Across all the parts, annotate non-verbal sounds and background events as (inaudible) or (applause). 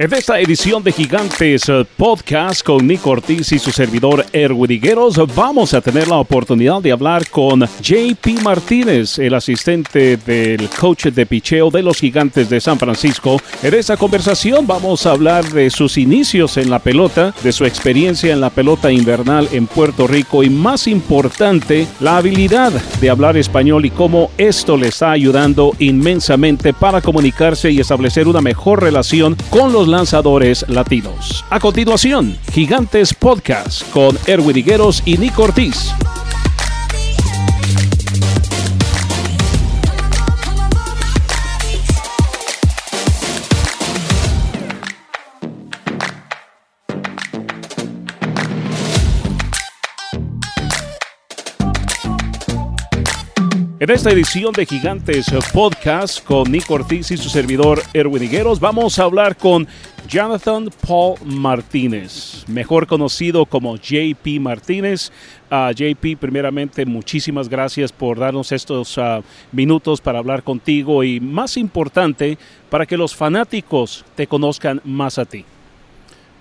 En esta edición de Gigantes eh, Podcast con Nick Ortiz y su servidor Erwin Higueros, vamos a tener la oportunidad de hablar con JP Martínez, el asistente del coach de picheo de los Gigantes de San Francisco. En esta conversación vamos a hablar de sus inicios en la pelota, de su experiencia en la pelota invernal en Puerto Rico y más importante, la habilidad de hablar español y cómo esto le está ayudando inmensamente para comunicarse y establecer una mejor relación con los lanzadores latinos. A continuación, Gigantes Podcast con Erwin Higueros y Nick Ortiz. En esta edición de Gigantes Podcast con Nick Ortiz y su servidor Erwin Higueros, vamos a hablar con Jonathan Paul Martínez, mejor conocido como JP Martínez. Uh, JP, primeramente, muchísimas gracias por darnos estos uh, minutos para hablar contigo y, más importante, para que los fanáticos te conozcan más a ti.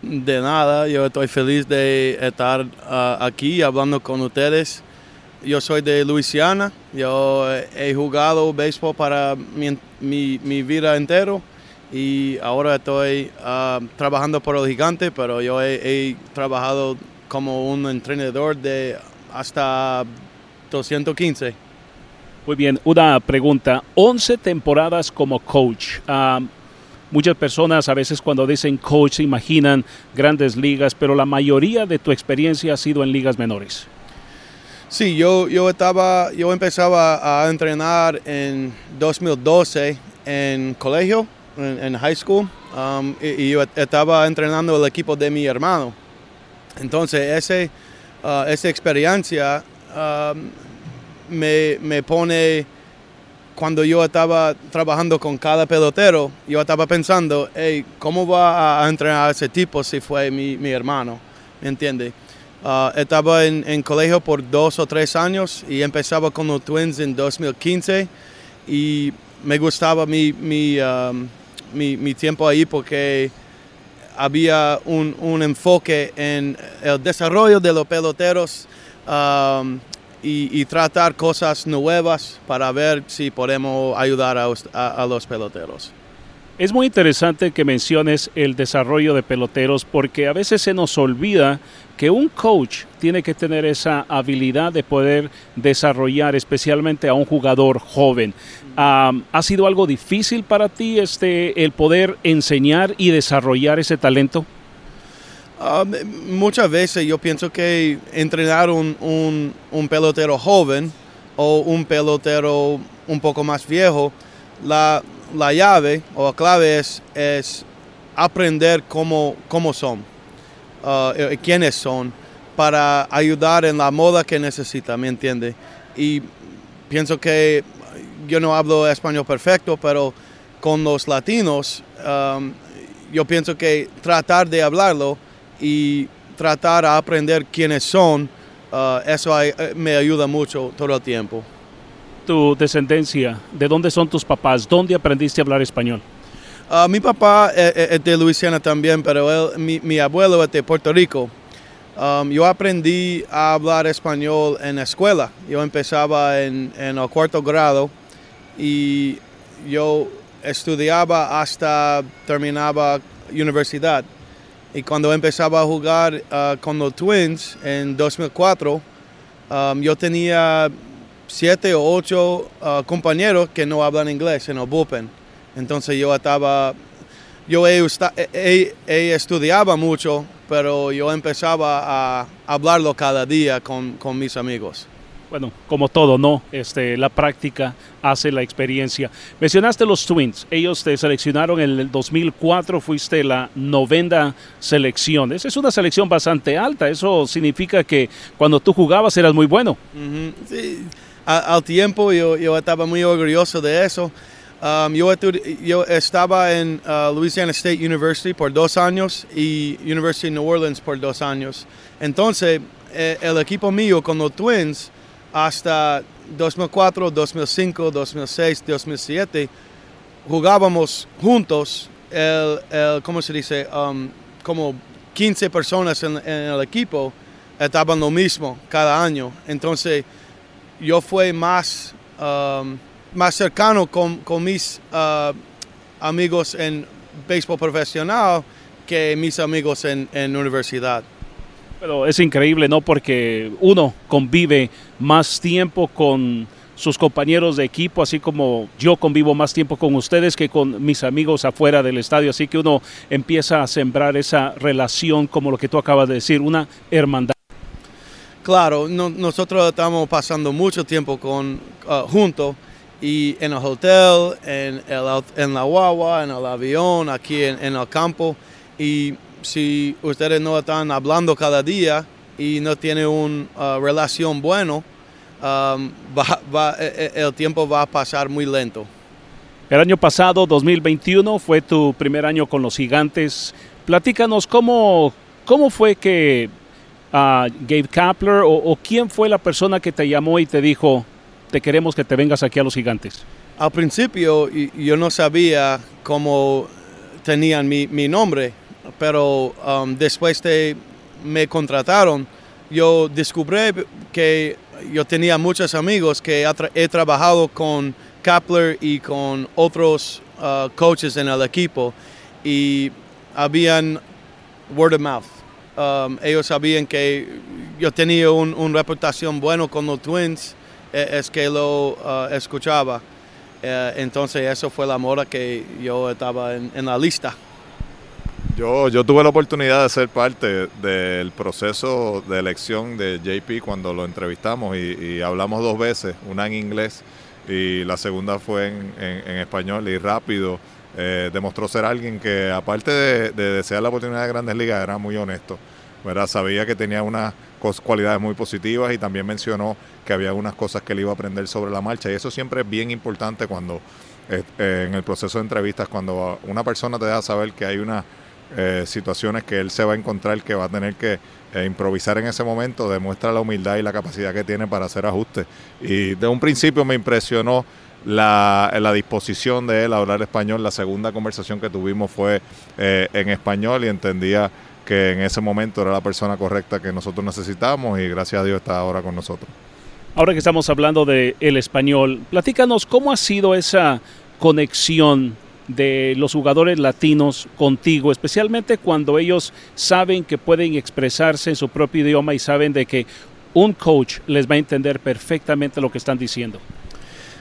De nada, yo estoy feliz de estar uh, aquí hablando con ustedes yo soy de Luisiana, yo he jugado béisbol para mi, vida entero y ahora estoy ah, trabajando por el gigante, pero yo he, trabajado como un entrenador de hasta 215. Muy bien, una pregunta. 11 temporadas como coach. Ah, muchas personas a veces cuando dicen coach se imaginan grandes ligas, pero la mayoría de tu experiencia ha sido en ligas menores. Sí, yo, yo, estaba, yo empezaba a entrenar en 2012 en colegio, en, high school, um, y, yo estaba entrenando el equipo de mi hermano. Entonces, ese, uh, esa experiencia um, me, me, pone, cuando yo estaba trabajando con cada pelotero, yo estaba pensando, hey, ¿cómo va a entrenar a ese tipo si fue mi, mi hermano? ¿Me entiende? Uh, estaba en, colegio por dos o tres años y empezaba con los Twins en 2015 y me gustaba mi, mi, um, mi, tiempo ahí porque había un, un, enfoque en el desarrollo de los peloteros um, y, tratar cosas nuevas para ver si podemos ayudar a los peloteros. Es muy interesante que menciones el desarrollo de peloteros porque a veces se nos olvida que un coach tiene que tener esa habilidad de poder desarrollar especialmente a un jugador joven. ¿Ha sido algo difícil para ti este, el poder enseñar y desarrollar ese talento? muchas veces yo pienso que entrenar un, un pelotero joven o un pelotero un poco más viejo, la, la llave o la clave es, es aprender cómo, cómo son, uh, eh, quiénes son, para ayudar en la moda que necesita, ¿me entiende? Y pienso que yo no hablo español perfecto, pero con los latinos, um, yo pienso que tratar de hablarlo y tratar de aprender quiénes son, uh, eso eh, me ayuda mucho todo el tiempo tu descendencia? ¿De dónde son tus papás? ¿Dónde aprendiste a hablar español? Ah, mi papá es, de Luisiana también, pero él, mi, abuelo es de Puerto Rico. Um, yo aprendí a hablar español en la escuela. Yo empezaba en, el cuarto grado y yo estudiaba hasta terminaba universidad. Y cuando empezaba a jugar ah, con los Twins en 2004, um, yo tenía siete o ocho uh, compañeros que no hablan inglés en el bullpen. Entonces yo estaba, yo he, he, estudiaba mucho, pero yo empezaba a hablarlo cada día con, con, mis amigos. Bueno, como todo, ¿no? Este, la práctica hace la experiencia. Mencionaste los Twins. Ellos te seleccionaron en el 2004, fuiste la novena selección. Esa es una selección bastante alta. Eso significa que cuando tú jugabas eras muy bueno. sí al tiempo yo, yo, estaba muy orgulloso de eso. Um, yo, yo, estaba en uh, Louisiana State University por dos años y University of New Orleans por dos años. Entonces, eh, el equipo mío con los Twins hasta 2004, 2005, 2006, 2007 jugábamos juntos, el, el ¿cómo se dice? Um, como 15 personas en, el equipo estaban lo mismo cada año. Entonces yo fui más, um, más cercano con, con mis uh, amigos en béisbol profesional que mis amigos en, en universidad. Pero es increíble, ¿no? Porque uno convive más tiempo con sus compañeros de equipo, así como yo convivo más tiempo con ustedes que con mis amigos afuera del estadio, así que uno empieza a sembrar esa relación como lo que tú acabas de decir, una hermandad. Claro, nosotros estamos pasando mucho tiempo con, uh, juntos y en el hotel, en, el, la guagua, en el avión, aquí en, el campo. Y si ustedes no están hablando cada día y no tienen una uh, relación buena, Um, e, e, el tiempo va a pasar muy lento. El año pasado, 2021, fue tu primer año con los gigantes. Platícanos cómo, cómo fue que uh, Gabe Kapler o, quién fue la persona que te llamó y te dijo, te queremos que te vengas aquí a los gigantes. Al principio yo no sabía cómo tenían mi, mi nombre, pero um, después de me contrataron, yo descubrí que yo tenía muchos amigos que he trabajado con Kapler y con otros uh, coaches en el equipo y habían word of mouth. Um, ellos sabían que yo tenía una reputación buena con los Twins, e, es que lo uh, escuchaba. Eh, entonces eso fue la mora que yo estaba en la lista. Yo, yo tuve la oportunidad de ser parte del proceso de elección de JP cuando lo entrevistamos y, hablamos dos veces, una en inglés y la segunda fue en, español y rápido. Eh, demostró ser alguien que aparte de, desear la oportunidad de grandes ligas era muy honesto. ¿verdad? Sabía que tenía unas cualidades muy positivas y también mencionó que había unas cosas que él iba a aprender sobre la marcha y eso siempre es bien importante cuando eh, en el proceso de entrevistas, cuando una persona te deja saber que hay una eh, situaciones que él se va a encontrar que va a tener que eh, improvisar en ese momento, demuestra la humildad y la capacidad que tiene para hacer ajustes. Y de un principio me impresionó la, disposición de él a hablar español. La segunda conversación que tuvimos fue eh, en español y entendía que en ese momento era la persona correcta que nosotros necesitamos y gracias a Dios está ahora con nosotros. Ahora que estamos hablando de el español, platícanos cómo ha sido esa conexión de los jugadores latinos contigo, especialmente cuando ellos saben que pueden expresarse en su propio idioma y saben de que un coach les va a entender perfectamente lo que están diciendo.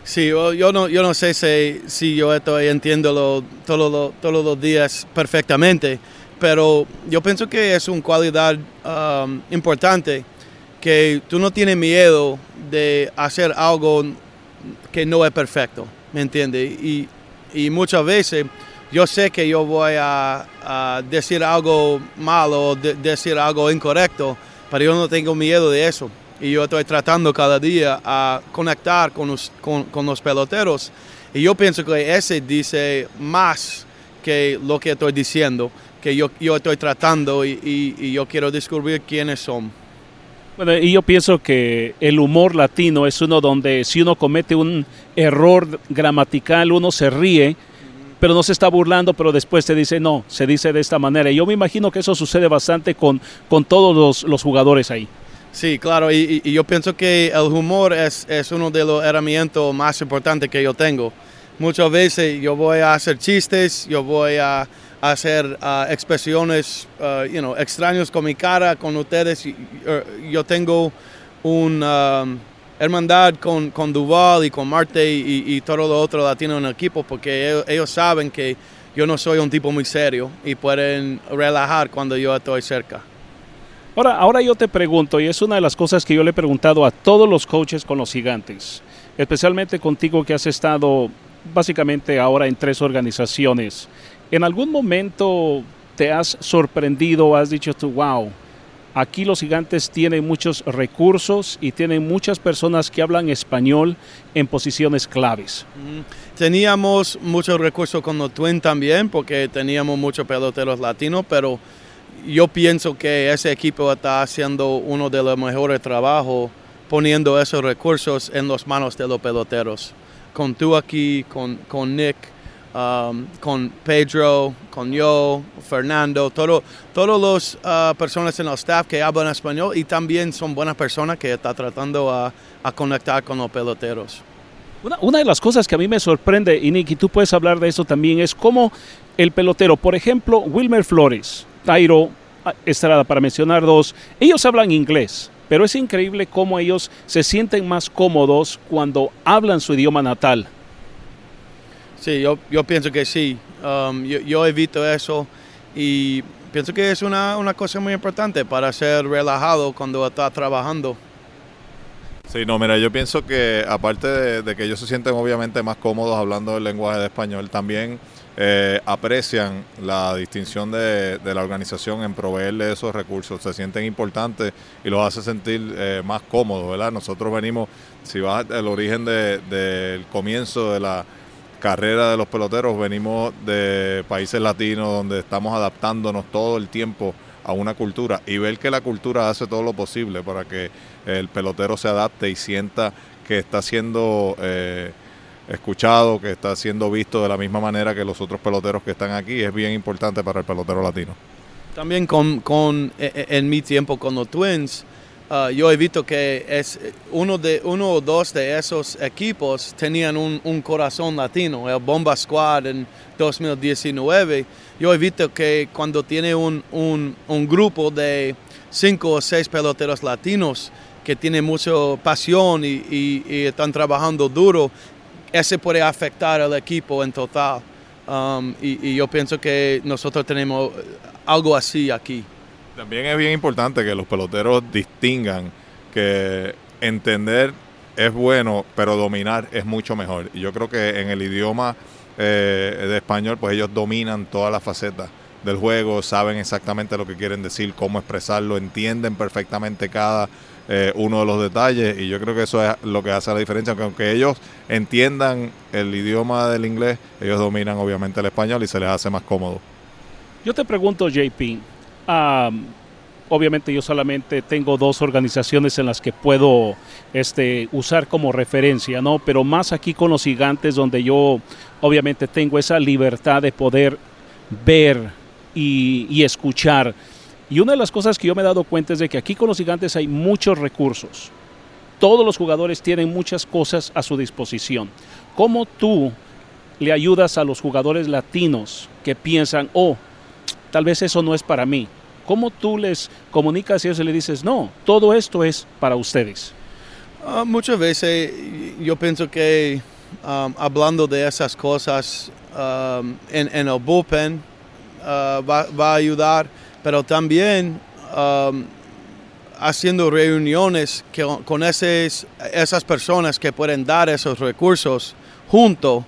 Sí, yo no, yo no sé si, yo estoy entiendo todos los días perfectamente, pero yo pienso que es una cualidad um, importante que tú no tienes miedo de hacer algo que no es perfecto, ¿me entiendes? Y muchas veces yo sé que yo voy a, decir algo malo decir algo incorrecto, pero yo no tengo miedo de eso. Y yo estoy tratando cada día a conectar con los, con, los peloteros. Y yo pienso que ese dice más que lo que estoy diciendo, que yo, yo estoy tratando y, y yo quiero descubrir quiénes son. Bueno, y yo pienso que el humor latino es uno donde si uno comete un error gramatical, uno se ríe, pero no se está burlando, pero después te dice, no, se dice de esta manera. Y yo me imagino que eso sucede bastante con, con todos los, jugadores ahí. Sí, claro, y, yo pienso que el humor es, es uno de los herramientas más importantes que yo tengo. Muchas veces yo voy a hacer chistes, yo voy a hacer uh, expresiones uh, you know, extrañas con mi cara, con ustedes. Uh, yo tengo una um, hermandad con, con, Duval y con Marte y, y, todo lo otro latino en el equipo porque ellos, saben que yo no soy un tipo muy serio y pueden relajar cuando yo estoy cerca. Ahora, ahora yo te pregunto, y es una de las cosas que yo le he preguntado a todos los coaches con los gigantes, especialmente contigo que has estado básicamente ahora en tres organizaciones. ¿En algún momento te has sorprendido, has dicho tú, wow, aquí los gigantes tienen muchos recursos y tienen muchas personas que hablan español en posiciones claves. Teníamos muchos recursos con los Twins también, porque teníamos muchos peloteros latinos, pero yo pienso que ese equipo está haciendo uno de los mejores trabajos poniendo esos recursos en las manos de los peloteros. Con tú aquí, con, con Nick, um, con Pedro, con yo, Fernando, todos los uh, personas en el staff que hablan español y también son buenas personas que están tratando a, a conectar con los peloteros. Una, una, de las cosas que a mí me sorprende, y Nick, y tú puedes hablar de eso también, es cómo el pelotero, por ejemplo, Wilmer Flores, Tairo, Estrada, para mencionar dos, ellos hablan inglés, pero es increíble cómo ellos se sienten más cómodos cuando hablan su idioma natal. Sí, yo, yo pienso que sí. Um, yo, yo, evito eso y pienso que es una, una, cosa muy importante para ser relajado cuando está trabajando. Sí, no, mira, yo pienso que aparte de, de que ellos se sienten obviamente más cómodos hablando el lenguaje de español, también eh, aprecian la distinción de, la organización en proveerle esos recursos, se sienten importantes y los hace sentir eh, más cómodos, ¿verdad? Nosotros venimos, si vas al origen del de, comienzo de la carrera de los peloteros, venimos de países latinos donde estamos adaptándonos todo el tiempo a una cultura y ver que la cultura hace todo lo posible para que el pelotero se adapte y sienta que está siendo... Eh, escuchado, que está siendo visto de la misma manera que los otros peloteros que están aquí, es bien importante para el pelotero latino. También con, con en mi tiempo con los Twins, uh, yo he visto que es uno, de, uno o dos de esos equipos tenían un, corazón latino, el Bomba Squad en 2019. Yo he visto que cuando tiene un, un, un grupo de cinco o seis peloteros latinos, que tienen mucha pasión y, están trabajando duro, ese puede afectar al equipo en total. Um, y, yo pienso que nosotros tenemos algo así aquí. También es bien importante que los peloteros distingan que entender es bueno, pero dominar es mucho mejor. Y yo creo que en el idioma eh, de español, pues ellos dominan todas las facetas del juego, saben exactamente lo que quieren decir, cómo expresarlo, entienden perfectamente cada eh, uno de los detalles y yo creo que eso es lo que hace la diferencia, aunque, aunque ellos entiendan el idioma del inglés, ellos dominan obviamente el español y se les hace más cómodo. Yo te pregunto, JP, um, obviamente yo solamente tengo dos organizaciones en las que puedo este, usar como referencia, ¿no? Pero más aquí con los gigantes donde yo obviamente tengo esa libertad de poder ver y, y escuchar y una de las cosas que yo me he dado cuenta es de que aquí con los gigantes hay muchos recursos. Todos los jugadores tienen muchas cosas a su disposición. ¿Cómo tú le ayudas a los jugadores latinos que piensan, oh, tal vez eso no es para mí? ¿Cómo tú les comunicas y ellos le dices, no, todo esto es para ustedes? Uh, muchas veces yo pienso que um, hablando de esas cosas um, en, en, el bullpen uh, va, va a ayudar pero también um, haciendo reuniones con esas, esas personas que pueden dar esos recursos junto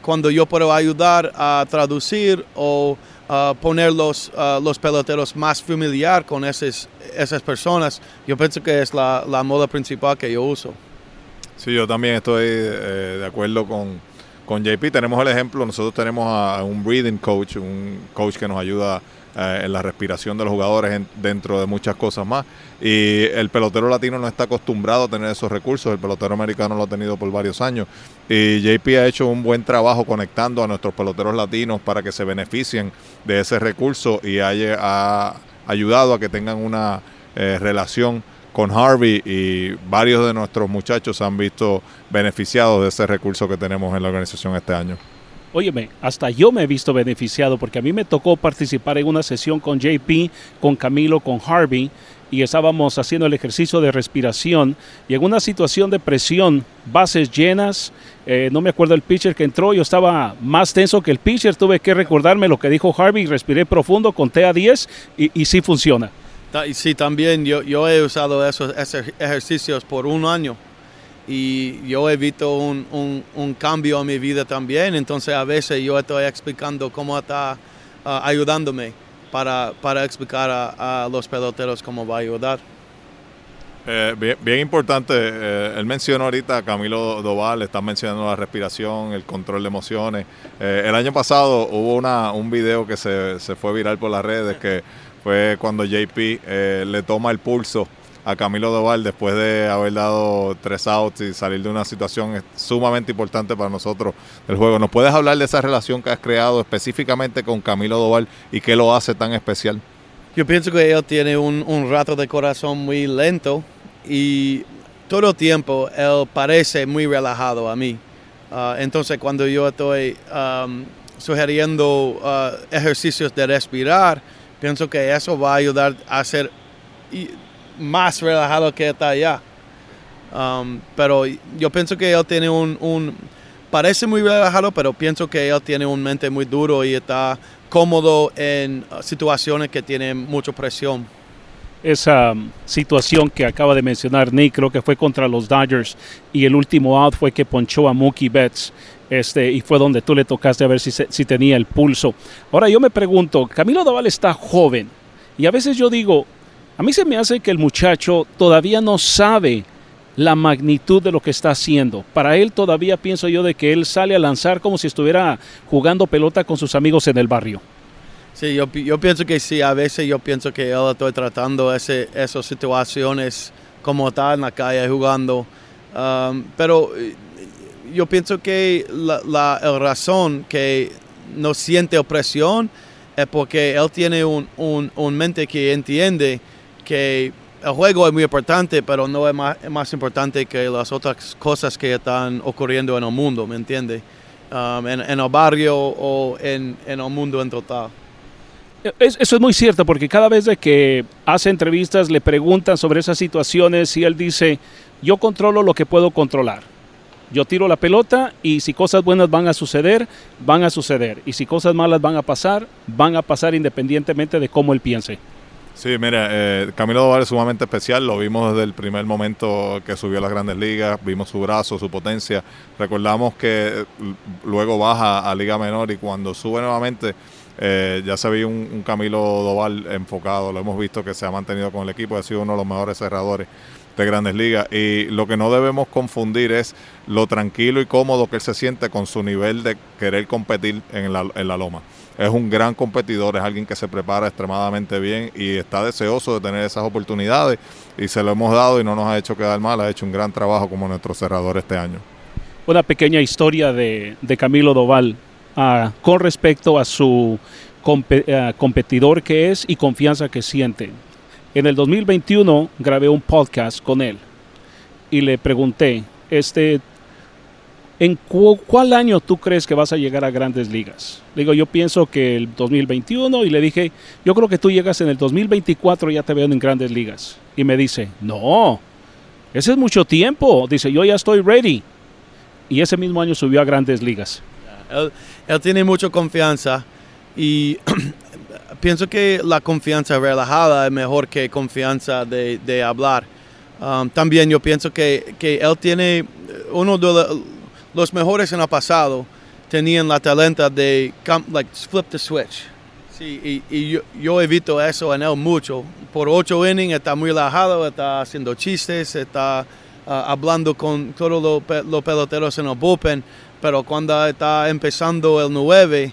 cuando yo puedo ayudar a traducir o uh, poner los, uh, peloteros más familiar con esas, esas personas, yo pienso que es la, la moda principal que yo uso. Sí, yo también estoy eh, de acuerdo con, con JP. Tenemos el ejemplo, nosotros tenemos a un breathing coach, un coach que nos ayuda a eh, en la respiración de los jugadores, dentro de muchas cosas más. Y el pelotero latino no está acostumbrado a tener esos recursos, el pelotero americano lo ha tenido por varios años. Y JP ha hecho un buen trabajo conectando a nuestros peloteros latinos para que se beneficien de ese recurso y haya ha ayudado a que tengan una eh, relación con Harvey y varios de nuestros muchachos se han visto beneficiados de ese recurso que tenemos en la organización este año. Óyeme, hasta yo me he visto beneficiado porque a mí me tocó participar en una sesión con JP, con Camilo, con Harvey y estábamos haciendo el ejercicio de respiración y en una situación de presión, bases llenas, eh, no me acuerdo el pitcher que entró, yo estaba más tenso que el pitcher, tuve que recordarme lo que dijo Harvey, respiré profundo, conté a 10 y, sí funciona. Sí, también yo, he usado esos ejercicios por un año y yo he visto un, un, un, cambio en mi vida también, entonces a veces yo estoy explicando cómo está uh, ayudándome para, para explicar a, a los peloteros cómo va a ayudar. Eh, bien, importante, eh, él mencionó ahorita a Camilo Doval, está mencionando la respiración, el control de emociones. Eh, el año pasado hubo una, un video que se, se, fue viral por las redes, que fue cuando JP le toma el pulso Camilo Doval después de haber dado tres outs y salir de una situación sumamente importante para nosotros del juego. ¿Nos puedes hablar de esa relación que has creado específicamente con Camilo Doval y qué lo hace tan especial? Yo pienso que él tiene un, rato de corazón muy lento y todo el tiempo él parece muy relajado a mí. Uh, entonces cuando yo estoy sugiriendo uh, ejercicios de respirar, pienso que eso va a ayudar a ser más relajado que está allá. Um, pero yo pienso que él tiene un, parece muy relajado, pero pienso que él tiene un mente muy duro y está cómodo en situaciones que tienen mucha presión. Esa um, situación que acaba de mencionar Nick, creo que fue contra los Dodgers y el último out fue que ponchó a Mookie Betts este, y fue donde tú le tocaste a ver si, si tenía el pulso. Ahora yo me pregunto, Camilo Daval está joven y a veces yo digo, a mí se me hace que el muchacho todavía no sabe la magnitud de lo que está haciendo. Para él todavía pienso yo de que él sale a lanzar como si estuviera jugando pelota con sus amigos en el barrio. Sí, yo, pienso que sí, a veces yo pienso que él estoy tratando esas situaciones como está en la calle jugando. Um, pero eh, yo pienso que la, razón que no siente opresión es porque él tiene un, un mente que entiende que el juego es muy importante, pero no es más, es más, importante que las otras cosas que están ocurriendo en el mundo, ¿me entiende? Um, en, en, el barrio o en, en, el mundo en total. Es, eso es muy cierto, porque cada vez de que hace entrevistas le preguntan sobre esas situaciones y él dice, yo controlo lo que puedo controlar. Yo tiro la pelota y si cosas buenas van a suceder, van a suceder. Y si cosas malas van a pasar, van a pasar independientemente de cómo él piense. Sí, mira, eh, Camilo Doval es sumamente especial, lo vimos desde el primer momento que subió a las grandes ligas, vimos su brazo, su potencia, recordamos que luego baja a Liga Menor y cuando sube nuevamente eh, ya se ve un, un, Camilo Doval enfocado, lo hemos visto que se ha mantenido con el equipo, ha sido uno de los mejores cerradores de grandes ligas. Y lo que no debemos confundir es lo tranquilo y cómodo que él se siente con su nivel de querer competir en la, en la loma es un gran competidor, es alguien que se prepara extremadamente bien y está deseoso de tener esas oportunidades y se lo hemos dado y no nos ha hecho quedar mal, ha hecho un gran trabajo como nuestro cerrador este año. Una pequeña historia de, Camilo Doval uh, con respecto a su uh, competidor que es y confianza que siente. En el 2021 grabé un podcast con él y le pregunté, este, ¿En cu cuál año tú crees que vas a llegar a grandes ligas? Le digo, yo pienso que el 2021 y le dije, yo creo que tú llegas en el 2024 y ya te veo en grandes ligas. Y me dice, no, ese es mucho tiempo. Dice, yo ya estoy ready. Y ese mismo año subió a grandes ligas. Él, él tiene mucha confianza y (clears throat) pienso que la confianza relajada es mejor que confianza de, de hablar. Um, también yo pienso que, que él tiene uno de los los mejores en el pasado tenían la talenta de like, flip the switch. Sí, y, y yo, yo, evito eso en él mucho. Por ocho innings está muy relajado, está haciendo chistes, está uh, hablando con todos los, peloteros en el bullpen, pero cuando está empezando el 9,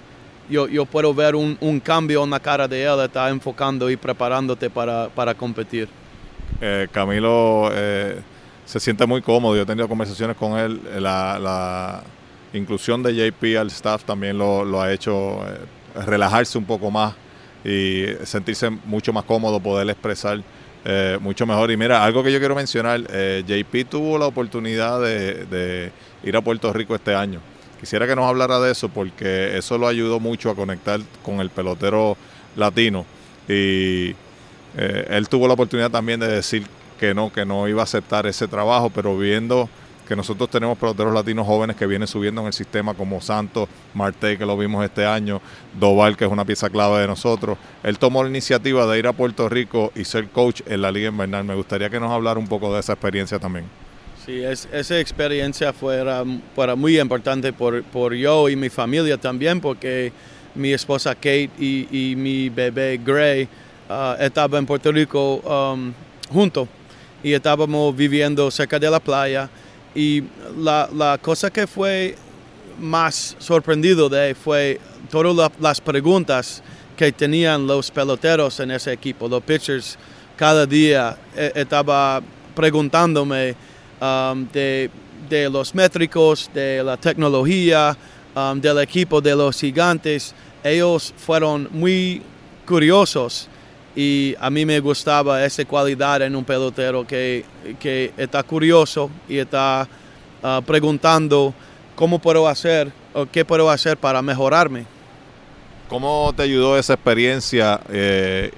yo, yo puedo ver un, un, cambio en la cara de él, está enfocando y preparándote para, para competir. Eh, Camilo... Eh se siente muy cómodo. Yo he tenido conversaciones con él. La, la inclusión de JP al staff también lo, ha hecho eh, relajarse un poco más y sentirse mucho más cómodo, poder expresar eh, mucho mejor. Y mira, algo que yo quiero mencionar, eh, JP tuvo la oportunidad de, ir a Puerto Rico este año. Quisiera que nos hablara de eso porque eso lo ayudó mucho a conectar con el pelotero latino. Y él tuvo la oportunidad también de decir que no, que no iba a aceptar ese trabajo, pero viendo que nosotros tenemos peloteros latinos jóvenes que vienen subiendo en el sistema como Santos, Marte, que lo vimos este año, Doval, que es una pieza clave de nosotros. Él tomó la iniciativa de ir a Puerto Rico y ser coach en la Liga Invernal. Me gustaría que nos hablara un poco de esa experiencia también. Sí, es, esa experiencia fuera, fuera muy importante por, por yo y mi familia también, porque mi esposa Kate y, mi bebé Gray uh, estaban en Puerto Rico um, juntos y estábamos viviendo cerca de la playa. Y la, cosa que fue más sorprendido de fue todas las preguntas que tenían los peloteros en ese equipo, los pitchers. Cada día eh, estaba preguntándome um, de, los métricos, de la tecnología, um, del equipo de los gigantes. Ellos fueron muy curiosos y a mí me gustaba esa cualidad en un pelotero que, está curioso y está uh, preguntando cómo puedo hacer o qué puedo hacer para mejorarme. ¿Cómo te ayudó esa experiencia eh,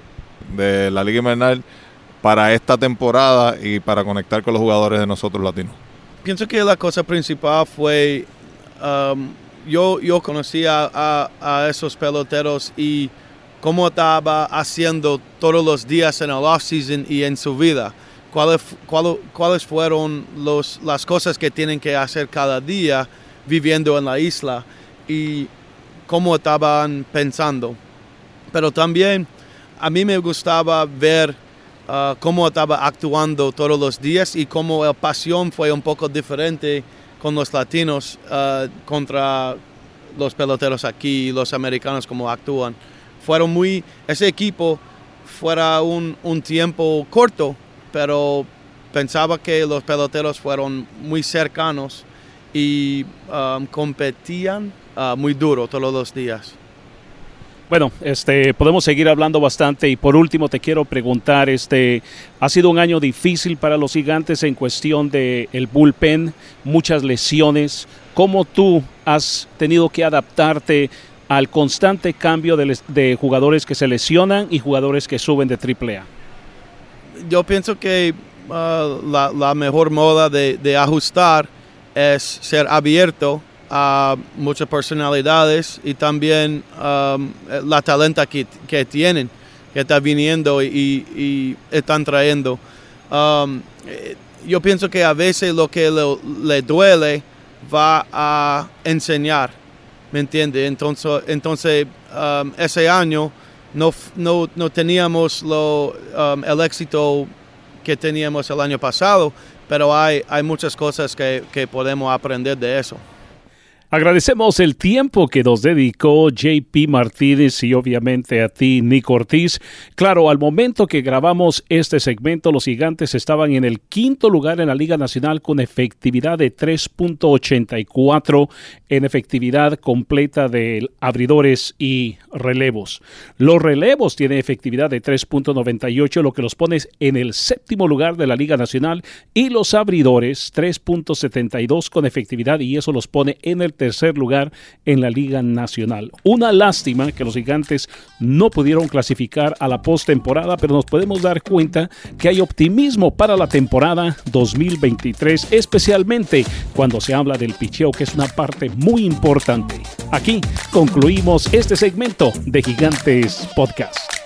de la Liga Invernal para esta temporada y para conectar con los jugadores de nosotros latinos? Pienso que la cosa principal fue, um, yo, yo conocí a, esos peloteros y cómo estaba haciendo todos los días en el off-season y en su vida. ¿Cuáles, cuáles fueron los, las cosas que tienen que hacer cada día viviendo en la isla y cómo estaban pensando. Pero también a mí me gustaba ver Ah, cómo estaba actuando todos los días y cómo la pasión fue un poco diferente con los latinos ah, contra los peloteros aquí, los americanos, cómo actúan. Fueron muy, ese equipo fuera un, un tiempo corto, pero pensaba que los peloteros fueron muy cercanos y ah, competían muy duro todos los días. Bueno, este, podemos seguir hablando bastante y por último te quiero preguntar, este, ha sido un año difícil para los gigantes en cuestión de el bullpen, muchas lesiones. ¿Cómo tú has tenido que adaptarte al constante cambio de, jugadores que se lesionan y jugadores que suben de AAA? Yo pienso que uh, la, mejor moda de ajustar es ser abierto a muchas personalidades y también la talenta que, que, tienen, que está viniendo y, están trayendo. Yo pienso que a veces lo que le, duele va a enseñar, ¿me entiende? Entonces, entonces um, ese año no, no, no teníamos lo, el éxito que teníamos el año pasado, pero hay, hay muchas cosas que, que podemos aprender de eso. Agradecemos el tiempo que nos dedicó JP Martínez y obviamente a ti, Nick Ortiz. Claro, al momento que grabamos este segmento, los gigantes estaban en el quinto lugar en la Liga Nacional con efectividad de 3.84 en efectividad completa de abridores y relevos. Los relevos tienen efectividad de 3.98, lo que los pone en el séptimo lugar de la Liga Nacional y los abridores 3.72 con efectividad y eso los pone en el tercer lugar en la Liga Nacional. Una lástima que los gigantes no pudieron clasificar a la postemporada, pero nos podemos dar cuenta que hay optimismo para la temporada 2023, especialmente cuando se habla del picheo, que es una parte muy importante. Aquí concluimos este segmento de Gigantes Podcast.